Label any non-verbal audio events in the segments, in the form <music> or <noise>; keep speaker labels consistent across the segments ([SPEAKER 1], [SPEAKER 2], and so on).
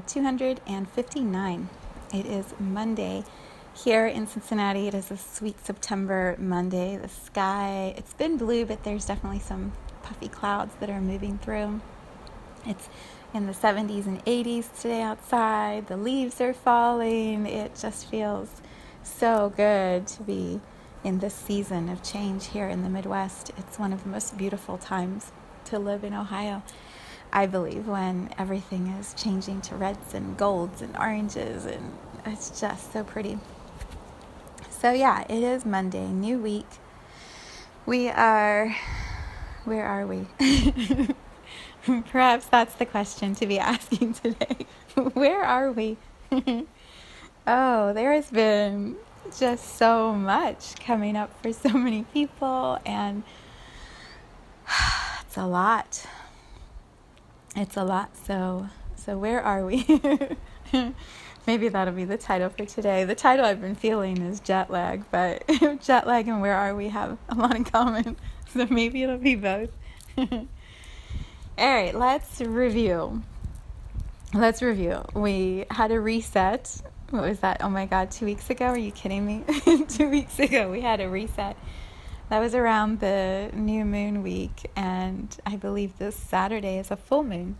[SPEAKER 1] Episode 259. It is Monday here in Cincinnati. It is a sweet September Monday. The sky, it's been blue, but there's definitely some puffy clouds that are moving through. It's in the 70s and 80s today outside. The leaves are falling. It just feels so good to be in this season of change here in the Midwest. It's one of the most beautiful times to live in Ohio. I believe, when everything is changing to reds and golds and oranges, and it's just so pretty. So, yeah, it is Monday, new week. We are, where are we? <laughs> Perhaps that's the question to be asking today. <laughs> where are we? <laughs> oh, there has been just so much coming up for so many people, and <sighs> it's a lot it's a lot. So, so where are we? <laughs> Maybe that'll be the title for today. The title I've been feeling is jet lag, but <laughs> jet lag and where are we have a lot in common. <laughs> So maybe it'll be both. All right, let's review. Let's review. We had a reset. What was that? Oh my God, two weeks ago? Are you kidding me? two weeks ago, we had a reset that was around the new moon week, and I believe this Saturday is a full moon.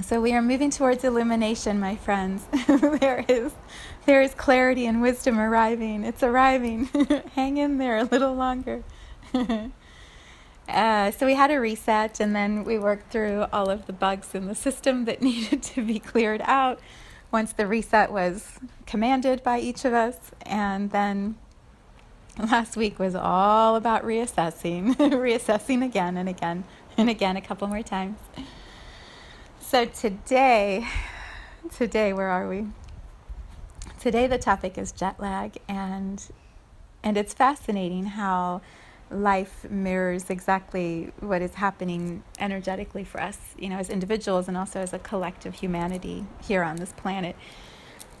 [SPEAKER 1] So we are moving towards illumination, my friends. <laughs> there is there is clarity and wisdom arriving. It's arriving. <laughs> Hang in there a little longer. <laughs> uh, so we had a reset, and then we worked through all of the bugs in the system that needed to be cleared out once the reset was commanded by each of us, and then last week was all about reassessing, <laughs> reassessing again and again and again a couple more times. So today, today where are we? Today the topic is jet lag and and it's fascinating how life mirrors exactly what is happening energetically for us, you know, as individuals and also as a collective humanity here on this planet.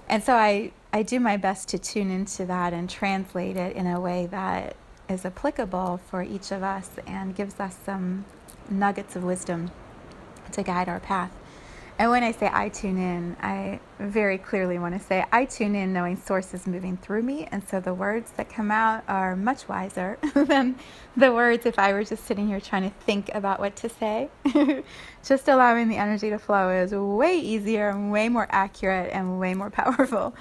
[SPEAKER 1] And so I I do my best to tune into that and translate it in a way that is applicable for each of us and gives us some nuggets of wisdom to guide our path. And when I say I tune in, I very clearly want to say I tune in knowing source is moving through me. And so the words that come out are much wiser <laughs> than the words if I were just sitting here trying to think about what to say. <laughs> just allowing the energy to flow is way easier and way more accurate and way more <laughs> powerful.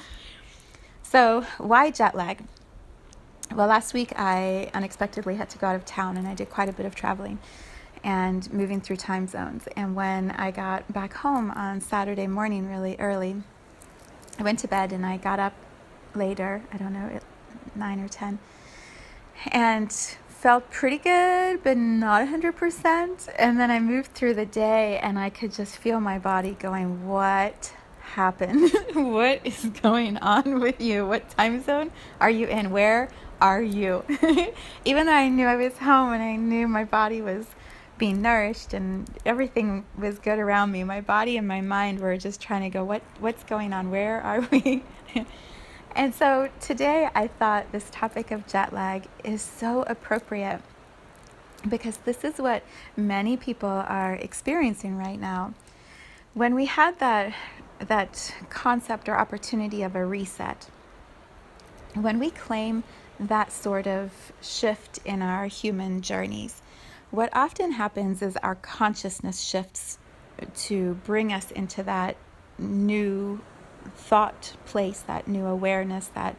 [SPEAKER 1] So, why jet lag? Well, last week I unexpectedly had to go out of town and I did quite a bit of traveling and moving through time zones. And when I got back home on Saturday morning, really early, I went to bed and I got up later, I don't know, at 9 or 10, and felt pretty good, but not 100%. And then I moved through the day and I could just feel my body going, What happen? <laughs> what is going on with you? What time zone are you in? Where are you? <laughs> Even though I knew I was home and I knew my body was being nourished and everything was good around me, my body and my mind were just trying to go, what what's going on? Where are we? <laughs> and so today I thought this topic of jet lag is so appropriate because this is what many people are experiencing right now. When we had that that concept or opportunity of a reset. When we claim that sort of shift in our human journeys, what often happens is our consciousness shifts to bring us into that new thought place, that new awareness, that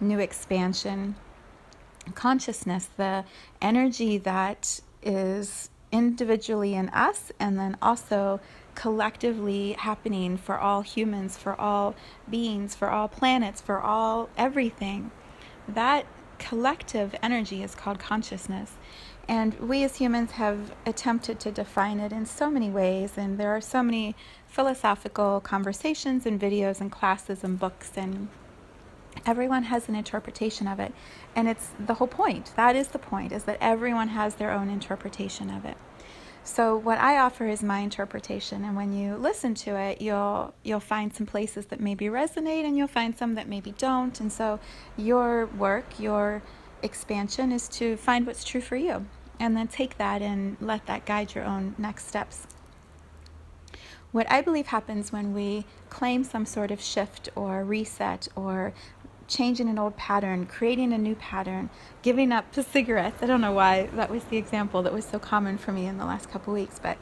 [SPEAKER 1] new expansion. Consciousness, the energy that is individually in us and then also collectively happening for all humans, for all beings, for all planets, for all everything. That collective energy is called consciousness. And we as humans have attempted to define it in so many ways, and there are so many philosophical conversations and videos and classes and books, and everyone has an interpretation of it. And it's the whole point. That is the point, is that everyone has their own interpretation of it. So what I offer is my interpretation, and when you listen to it, you'll you'll find some places that maybe resonate, and you'll find some that maybe don't. And so your work, your expansion, is to find what's true for you, and then take that and let that guide your own next steps. What I believe happens when we claim some sort of shift or reset or changing an old pattern, creating a new pattern, giving up cigarettes. I don't know why that was the example that was so common for me in the last couple weeks, but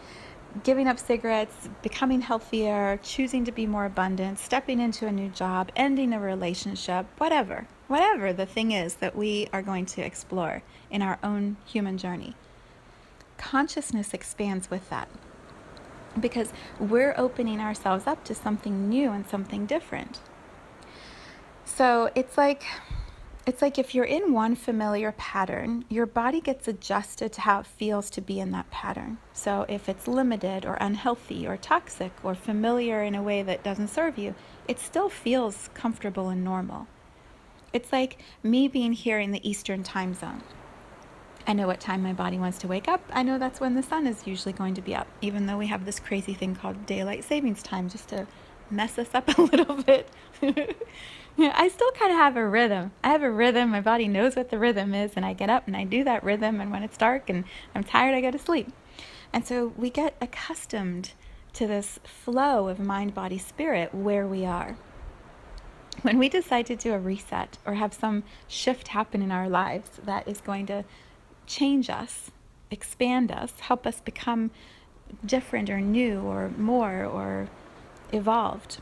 [SPEAKER 1] giving up cigarettes, becoming healthier, choosing to be more abundant, stepping into a new job, ending a relationship, whatever, whatever the thing is that we are going to explore in our own human journey. Consciousness expands with that because we're opening ourselves up to something new and something different. So it's like it's like if you're in one familiar pattern, your body gets adjusted to how it feels to be in that pattern. So if it's limited or unhealthy or toxic or familiar in a way that doesn't serve you, it still feels comfortable and normal. It's like me being here in the Eastern time zone. I know what time my body wants to wake up. I know that's when the sun is usually going to be up, even though we have this crazy thing called daylight savings time just to mess us up a <laughs> little bit. <laughs> I still kind of have a rhythm. I have a rhythm. My body knows what the rhythm is, and I get up and I do that rhythm. And when it's dark and I'm tired, I go to sleep. And so we get accustomed to this flow of mind, body, spirit where we are. When we decide to do a reset or have some shift happen in our lives that is going to change us, expand us, help us become different or new or more or evolved,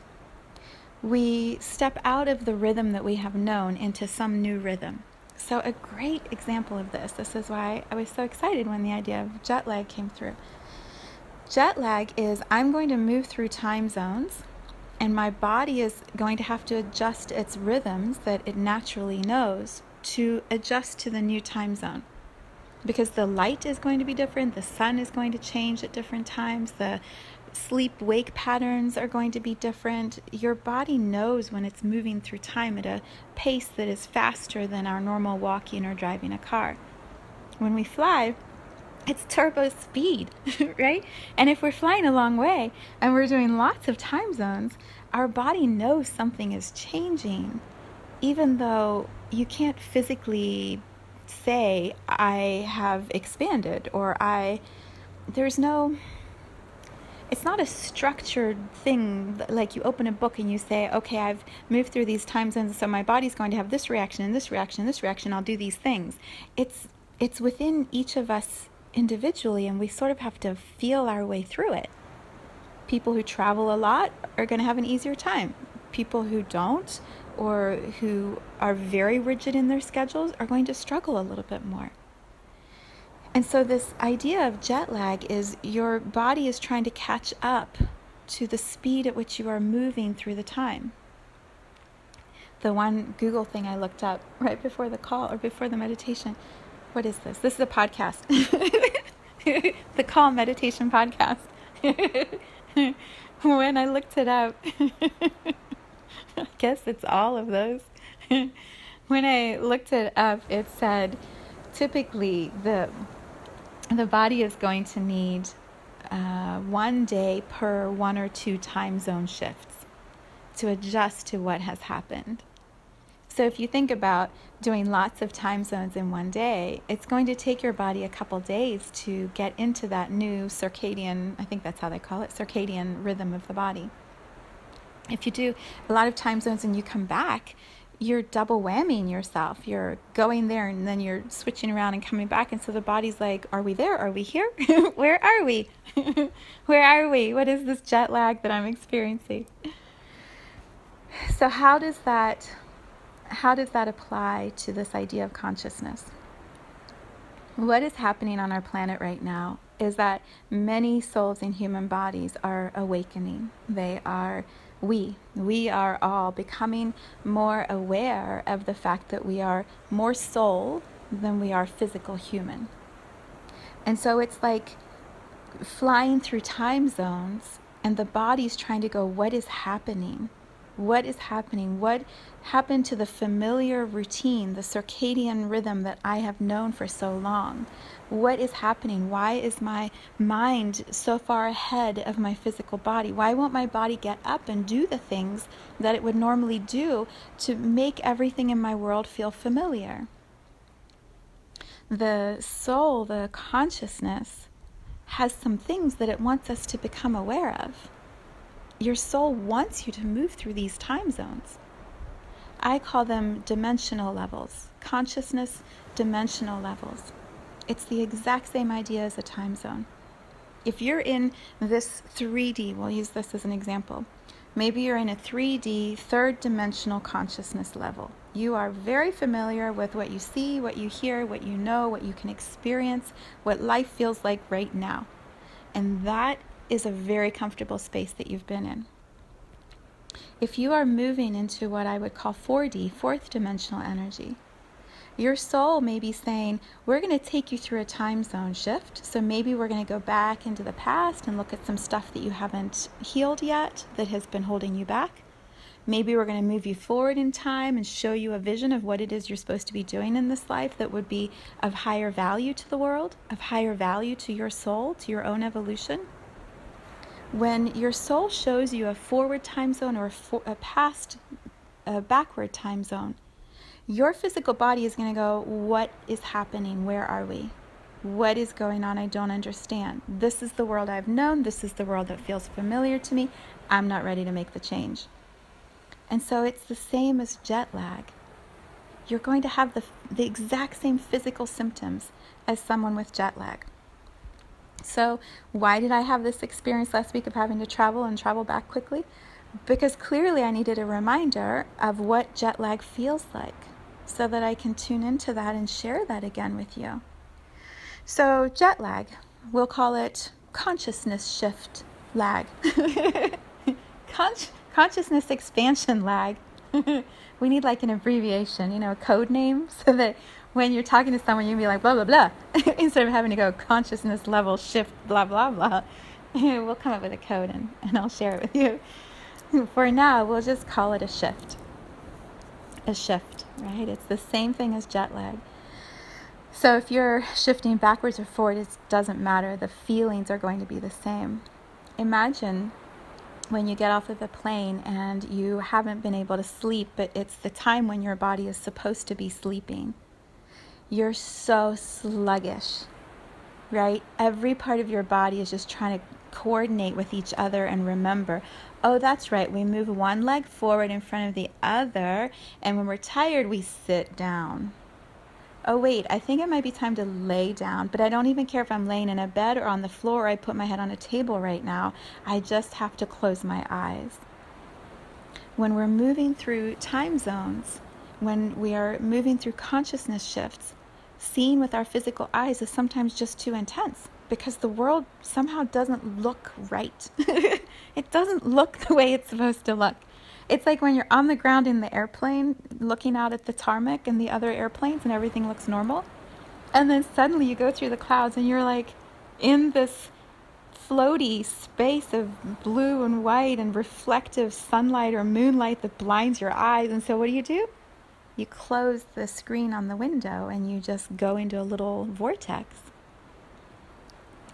[SPEAKER 1] we step out of the rhythm that we have known into some new rhythm. So, a great example of this, this is why I was so excited when the idea of jet lag came through. Jet lag is I'm going to move through time zones, and my body is going to have to adjust its rhythms that it naturally knows to adjust to the new time zone. Because the light is going to be different, the sun is going to change at different times, the sleep wake patterns are going to be different. Your body knows when it's moving through time at a pace that is faster than our normal walking or driving a car. When we fly, it's turbo speed, <laughs> right? And if we're flying a long way and we're doing lots of time zones, our body knows something is changing, even though you can't physically say, I have expanded or I, there's no it's not a structured thing like you open a book and you say okay i've moved through these time zones so my body's going to have this reaction and this reaction and this reaction i'll do these things. It's it's within each of us individually and we sort of have to feel our way through it. People who travel a lot are going to have an easier time. People who don't or who are very rigid in their schedules are going to struggle a little bit more and so, this idea of jet lag is your body is trying to catch up to the speed at which you are moving through the time. The one Google thing I looked up <laughs> right before the call or before the meditation what is this? This is a podcast. <laughs> the Calm Meditation Podcast. <laughs> when I looked it up, I guess it's all of those. when I looked it up, it said typically the the body is going to need uh, one day per one or two time zone shifts to adjust to what has happened. So, if you think about doing lots of time zones in one day, it's going to take your body a couple days to get into that new circadian, I think that's how they call it, circadian rhythm of the body. If you do a lot of time zones and you come back, you're double whammying yourself. You're going there and then you're switching around and coming back. And so the body's like, Are we there? Are we here? <laughs> Where are we? <laughs> Where are we? What is this jet lag that I'm experiencing? So how does that how does that apply to this idea of consciousness? What is happening on our planet right now is that many souls in human bodies are awakening. They are, we, we are all becoming more aware of the fact that we are more soul than we are physical human. And so it's like flying through time zones and the body's trying to go, what is happening? What is happening? What happened to the familiar routine, the circadian rhythm that I have known for so long? What is happening? Why is my mind so far ahead of my physical body? Why won't my body get up and do the things that it would normally do to make everything in my world feel familiar? The soul, the consciousness, has some things that it wants us to become aware of. Your soul wants you to move through these time zones. I call them dimensional levels, consciousness dimensional levels. It's the exact same idea as a time zone. If you're in this 3D, we'll use this as an example. Maybe you're in a 3D, third dimensional consciousness level. You are very familiar with what you see, what you hear, what you know, what you can experience, what life feels like right now. And that is a very comfortable space that you've been in. If you are moving into what I would call 4D, fourth dimensional energy, your soul may be saying, We're going to take you through a time zone shift. So maybe we're going to go back into the past and look at some stuff that you haven't healed yet that has been holding you back. Maybe we're going to move you forward in time and show you a vision of what it is you're supposed to be doing in this life that would be of higher value to the world, of higher value to your soul, to your own evolution. When your soul shows you a forward time zone or a, for, a past, a backward time zone, your physical body is going to go, What is happening? Where are we? What is going on? I don't understand. This is the world I've known. This is the world that feels familiar to me. I'm not ready to make the change. And so it's the same as jet lag. You're going to have the, the exact same physical symptoms as someone with jet lag. So, why did I have this experience last week of having to travel and travel back quickly? Because clearly I needed a reminder of what jet lag feels like so that I can tune into that and share that again with you. So, jet lag, we'll call it consciousness shift lag, <laughs> Con- consciousness expansion lag. <laughs> we need like an abbreviation, you know, a code name so that when you're talking to someone, you can be like, blah, blah, blah, <laughs> instead of having to go consciousness level shift, blah, blah, blah. <laughs> we'll come up with a code and, and I'll share it with you. <laughs> For now, we'll just call it a shift a shift, right? It's the same thing as jet lag. So if you're shifting backwards or forward, it doesn't matter. The feelings are going to be the same. Imagine when you get off of the plane and you haven't been able to sleep, but it's the time when your body is supposed to be sleeping. You're so sluggish, right? Every part of your body is just trying to coordinate with each other and remember oh, that's right, we move one leg forward in front of the other, and when we're tired, we sit down. Oh, wait, I think it might be time to lay down, but I don't even care if I'm laying in a bed or on the floor or I put my head on a table right now. I just have to close my eyes. When we're moving through time zones, when we are moving through consciousness shifts, seeing with our physical eyes is sometimes just too intense because the world somehow doesn't look right. <laughs> it doesn't look the way it's supposed to look. It's like when you're on the ground in the airplane looking out at the tarmac and the other airplanes and everything looks normal. And then suddenly you go through the clouds and you're like in this floaty space of blue and white and reflective sunlight or moonlight that blinds your eyes. And so what do you do? You close the screen on the window and you just go into a little vortex.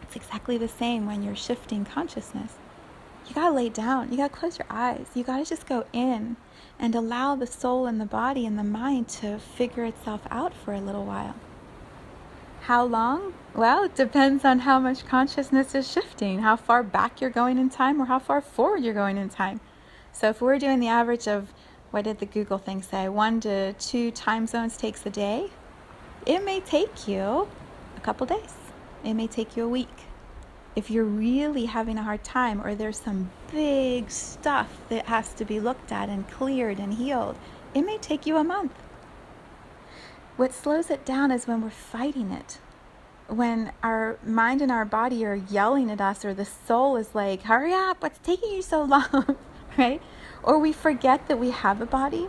[SPEAKER 1] It's exactly the same when you're shifting consciousness. You gotta lay down, you gotta close your eyes, you gotta just go in and allow the soul and the body and the mind to figure itself out for a little while. How long? Well, it depends on how much consciousness is shifting, how far back you're going in time, or how far forward you're going in time. So, if we're doing the average of what did the Google thing say? One to two time zones takes a day. It may take you a couple days. It may take you a week. If you're really having a hard time or there's some big stuff that has to be looked at and cleared and healed, it may take you a month. What slows it down is when we're fighting it. when our mind and our body are yelling at us, or the soul is like, hurry up, what's taking you so <laughs> long, right? Or we forget that we have a body.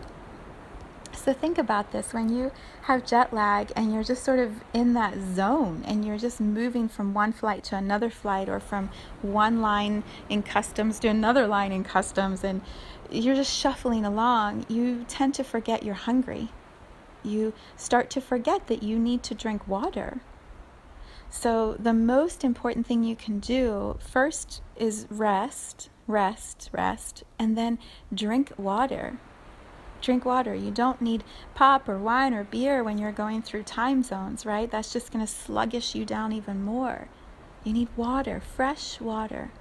[SPEAKER 1] So think about this when you have jet lag and you're just sort of in that zone and you're just moving from one flight to another flight or from one line in customs to another line in customs and you're just shuffling along, you tend to forget you're hungry. You start to forget that you need to drink water. So, the most important thing you can do first is rest, rest, rest, and then drink water. Drink water. You don't need pop or wine or beer when you're going through time zones, right? That's just going to sluggish you down even more. You need water, fresh water.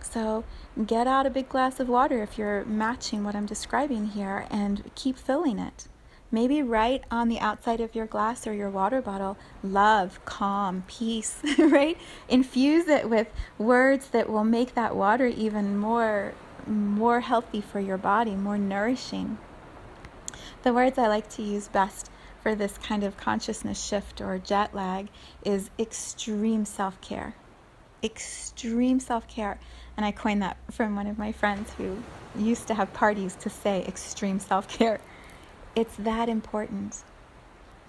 [SPEAKER 1] So, get out a big glass of water if you're matching what I'm describing here and keep filling it. Maybe write on the outside of your glass or your water bottle love, calm, peace, <laughs> right? Infuse it with words that will make that water even more more healthy for your body, more nourishing. The words I like to use best for this kind of consciousness shift or jet lag is extreme self-care. Extreme self-care. And I coined that from one of my friends who used to have parties to say extreme self-care. It's that important.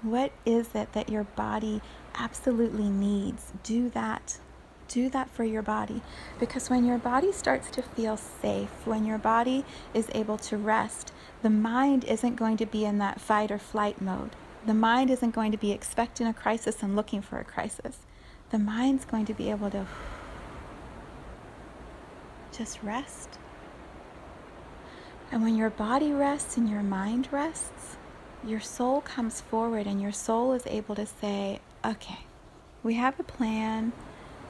[SPEAKER 1] What is it that your body absolutely needs? Do that. Do that for your body. Because when your body starts to feel safe, when your body is able to rest, the mind isn't going to be in that fight or flight mode. The mind isn't going to be expecting a crisis and looking for a crisis. The mind's going to be able to just rest and when your body rests and your mind rests, your soul comes forward and your soul is able to say, okay, we have a plan.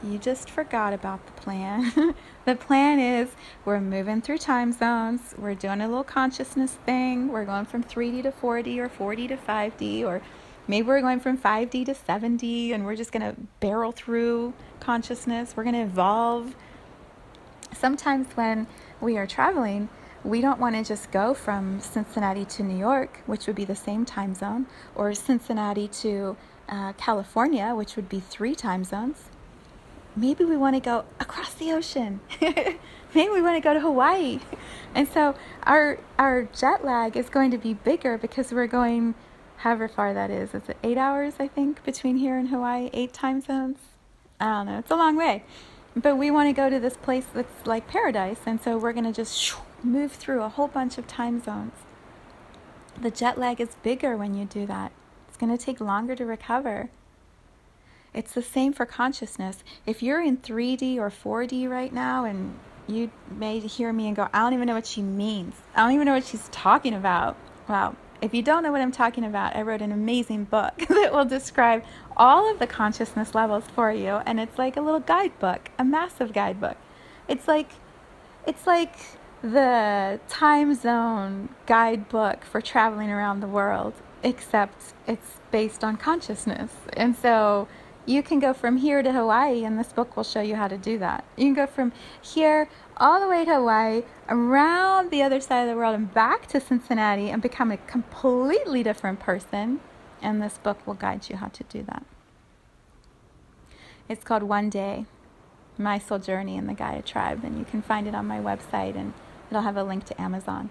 [SPEAKER 1] You just forgot about the plan. <laughs> the plan is we're moving through time zones. We're doing a little consciousness thing. We're going from 3D to 4D or 4D to 5D, or maybe we're going from 5D to 7D and we're just going to barrel through consciousness. We're going to evolve. Sometimes when we are traveling, we don't want to just go from Cincinnati to New York, which would be the same time zone, or Cincinnati to uh, California, which would be three time zones. Maybe we want to go across the ocean. <laughs> Maybe we want to go to Hawaii. And so our our jet lag is going to be bigger because we're going however far that is. Is it eight hours, I think, between here and Hawaii? Eight time zones? I don't know. It's a long way. But we want to go to this place that's like paradise. And so we're going to just move through a whole bunch of time zones. The jet lag is bigger when you do that. It's going to take longer to recover. It's the same for consciousness. If you're in 3D or 4D right now and you may hear me and go, I don't even know what she means. I don't even know what she's talking about. Well, if you don't know what I'm talking about, I wrote an amazing book <laughs> that will describe all of the consciousness levels for you. And it's like a little guidebook, a massive guidebook. It's like, it's like the time zone guidebook for traveling around the world, except it's based on consciousness. And so you can go from here to Hawaii, and this book will show you how to do that. You can go from here all the way to Hawaii, around the other side of the world, and back to Cincinnati and become a completely different person. And this book will guide you how to do that. It's called One Day My Soul Journey in the Gaia Tribe, and you can find it on my website and It'll have a link to Amazon.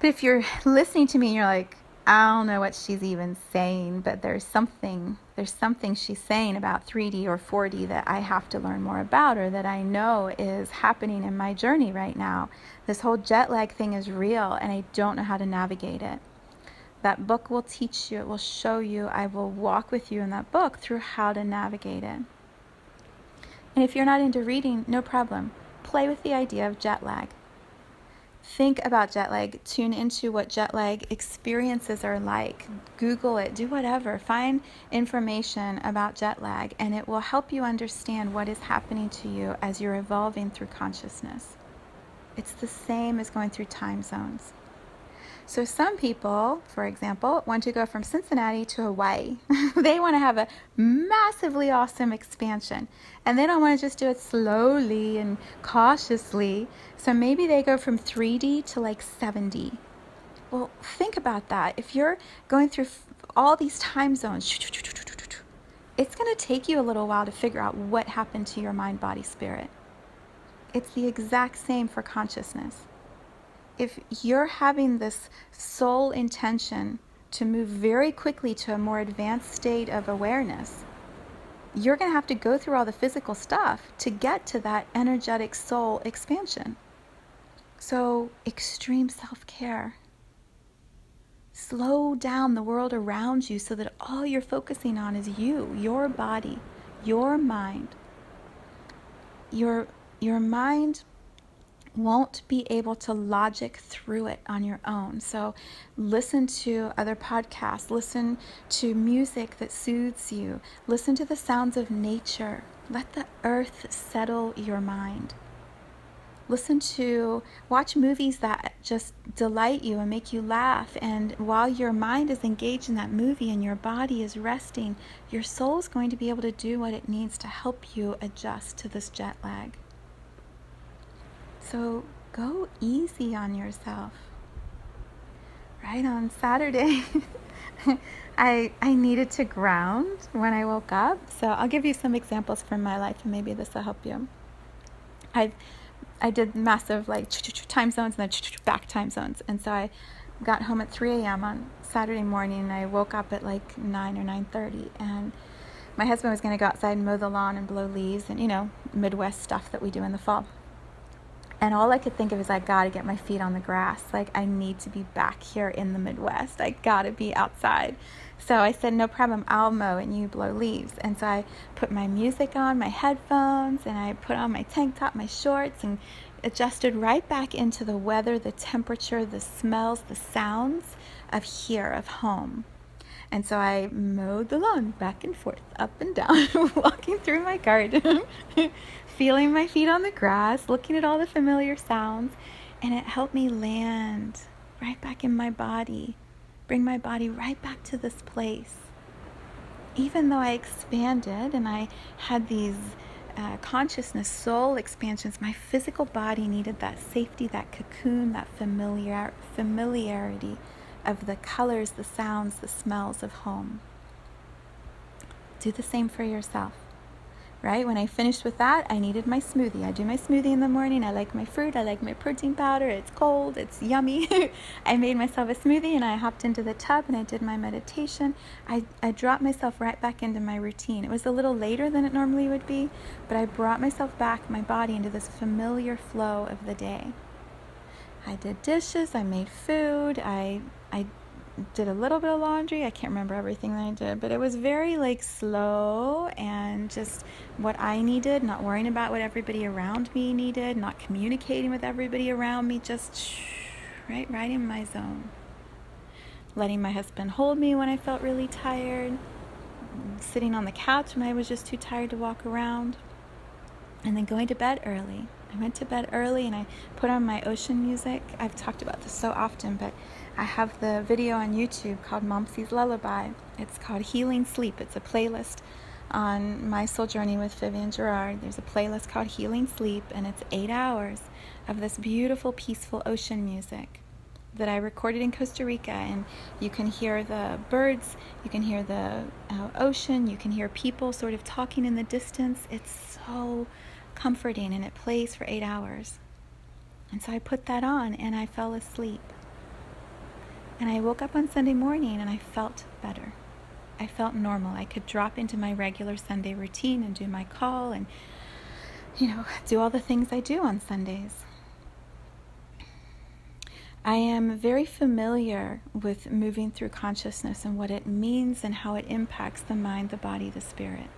[SPEAKER 1] But if you're listening to me and you're like, I don't know what she's even saying, but there's something there's something she's saying about 3D or 4D that I have to learn more about or that I know is happening in my journey right now. This whole jet lag thing is real and I don't know how to navigate it. That book will teach you, it will show you, I will walk with you in that book through how to navigate it. And if you're not into reading, no problem. Play with the idea of jet lag think about jet lag, tune into what jet lag experiences are like, Google it, do whatever, find information about jet lag, and it will help you understand what is happening to you as you're evolving through consciousness. It's the same as going through time zones. So, some people, for example, want to go from Cincinnati to Hawaii. <laughs> they want to have a massively awesome expansion. And they don't want to just do it slowly and cautiously. So, maybe they go from 3D to like 7D. Well, think about that. If you're going through all these time zones, it's going to take you a little while to figure out what happened to your mind, body, spirit. It's the exact same for consciousness. If you're having this soul intention to move very quickly to a more advanced state of awareness, you're going to have to go through all the physical stuff to get to that energetic soul expansion. So, extreme self care. Slow down the world around you so that all you're focusing on is you, your body, your mind. Your, your mind won't be able to logic through it on your own. So, listen to other podcasts, listen to music that soothes you, listen to the sounds of nature. Let the earth settle your mind. Listen to, watch movies that just delight you and make you laugh. And while your mind is engaged in that movie and your body is resting, your soul is going to be able to do what it needs to help you adjust to this jet lag. So go easy on yourself. Right on Saturday, <laughs> I, I needed to ground when I woke up. So I'll give you some examples from my life and maybe this will help you. I I did massive like time zones and then back time zones. And so I got home at 3 a.m. on Saturday morning and I woke up at like 9 or 9.30 and my husband was going to go outside and mow the lawn and blow leaves and, you know, Midwest stuff that we do in the fall. And all I could think of is I got to get my feet on the grass. Like I need to be back here in the Midwest. I got to be outside. So I said, no problem, I'll mow and you blow leaves. And so I put my music on, my headphones, and I put on my tank top, my shorts, and adjusted right back into the weather, the temperature, the smells, the sounds of here, of home. And so I mowed the lawn back and forth, up and down, <laughs> walking through my garden, <laughs> feeling my feet on the grass, looking at all the familiar sounds, and it helped me land right back in my body, bring my body right back to this place. Even though I expanded and I had these uh, consciousness, soul expansions, my physical body needed that safety, that cocoon, that familiar familiarity of the colors, the sounds, the smells of home. Do the same for yourself right? When I finished with that, I needed my smoothie. I do my smoothie in the morning. I like my fruit. I like my protein powder. It's cold. It's yummy. <laughs> I made myself a smoothie and I hopped into the tub and I did my meditation. I, I dropped myself right back into my routine. It was a little later than it normally would be, but I brought myself back, my body, into this familiar flow of the day. I did dishes. I made food. I, I did a little bit of laundry. I can't remember everything that I did, but it was very like slow and just what I needed, not worrying about what everybody around me needed, not communicating with everybody around me, just right right in my zone. Letting my husband hold me when I felt really tired, sitting on the couch when I was just too tired to walk around, and then going to bed early. I went to bed early and I put on my ocean music. I've talked about this so often, but I have the video on YouTube called Momsie's Lullaby. It's called Healing Sleep. It's a playlist on my soul journey with Vivian Gerard. There's a playlist called Healing Sleep, and it's eight hours of this beautiful, peaceful ocean music that I recorded in Costa Rica. And you can hear the birds, you can hear the uh, ocean, you can hear people sort of talking in the distance. It's so comforting, and it plays for eight hours. And so I put that on, and I fell asleep. And I woke up on Sunday morning and I felt better. I felt normal. I could drop into my regular Sunday routine and do my call and, you know, do all the things I do on Sundays. I am very familiar with moving through consciousness and what it means and how it impacts the mind, the body, the spirit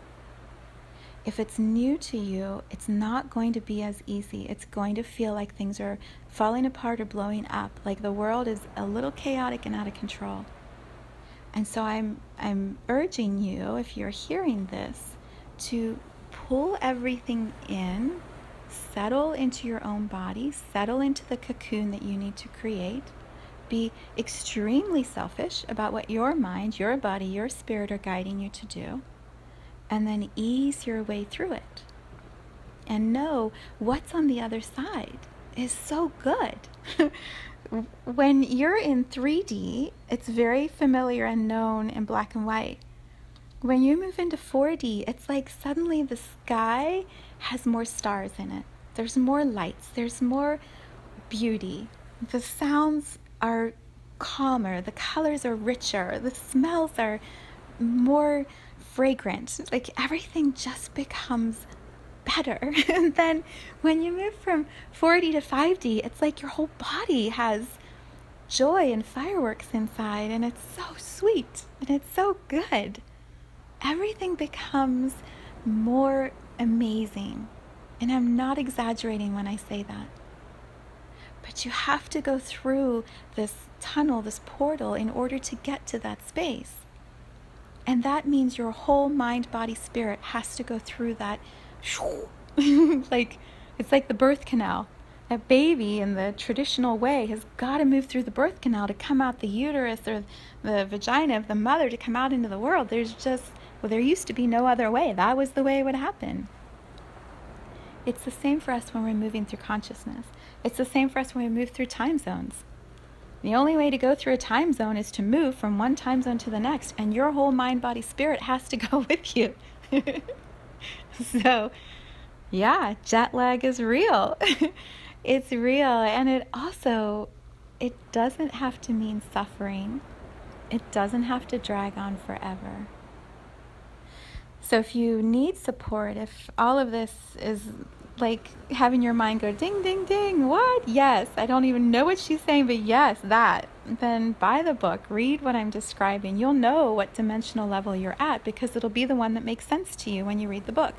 [SPEAKER 1] if it's new to you, it's not going to be as easy. It's going to feel like things are falling apart or blowing up, like the world is a little chaotic and out of control. And so I'm I'm urging you, if you're hearing this, to pull everything in, settle into your own body, settle into the cocoon that you need to create. Be extremely selfish about what your mind, your body, your spirit are guiding you to do and then ease your way through it and know what's on the other side is so good. <laughs> when you're in 3D, it's very familiar and known in black and white. when you move into 4D, it's like suddenly the sky has more stars in it. There's more lights, there's more beauty. The sounds are calmer, the colors are richer, the smells are more fragrant. Like everything just becomes better. <laughs> and then when you move from 4D to 5D, it's like your whole body has joy and fireworks inside, and it's so sweet and it's so good. Everything becomes more amazing. And I'm not exaggerating when I say that. But you have to go through this tunnel, this portal, in order to get to that space. And that means your whole mind, body, spirit has to go through that. <laughs> like, it's like the birth canal. That baby in the traditional way has got to move through the birth canal to come out the uterus or the vagina of the mother to come out into the world. There's just, well, there used to be no other way. That was the way it would happen. It's the same for us when we're moving through consciousness. It's the same for us when we move through time zones. The only way to go through a time zone is to move from one time zone to the next, and your whole mind, body, spirit has to <laughs> go with you. <laughs> <laughs> so, yeah, jet lag is real. <laughs> it's real, and it also it doesn't have to mean suffering. It doesn't have to drag on forever. So if you need support, if all of this is like having your mind go ding, ding, ding. What? Yes. I don't even know what she's saying, but yes, that. Then buy the book, read what I'm describing. You'll know what dimensional level you're at because it'll be the one that makes sense to you when you read the book.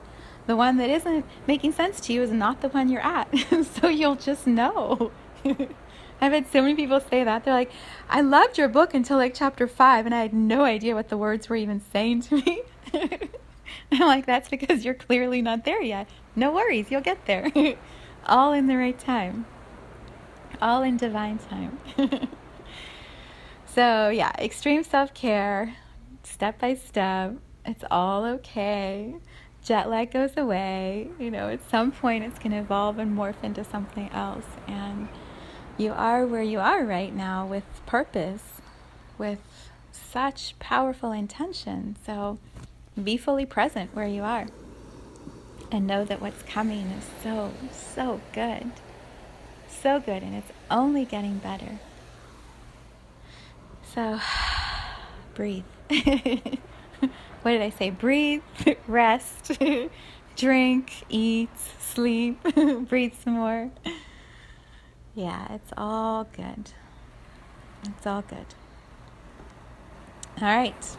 [SPEAKER 1] The one that isn't making sense to you is not the one you're at. <laughs> so you'll just know. <laughs> I've had so many people say that. They're like, I loved your book until like chapter five, and I had no idea what the words were even saying to me. <laughs> <laughs> I'm like, that's because you're clearly not there yet. No worries, you'll get there. <laughs> All in the right time. All in divine time. <laughs> so, yeah, extreme self care, step by step. It's all okay. Jet lag goes away. You know, at some point it's going to evolve and morph into something else. And you are where you are right now with purpose, with such powerful intention. So, be fully present where you are and know that what's coming is so, so good. So good, and it's only getting better. So, <sighs> breathe. <laughs> what did I say? Breathe, <laughs> rest, <laughs> drink, eat, sleep, breathe some more. Yeah, it's all good. It's all good. All right.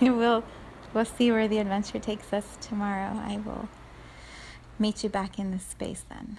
[SPEAKER 1] we'll we'll see where the adventure takes us tomorrow. I will meet you back in this space then.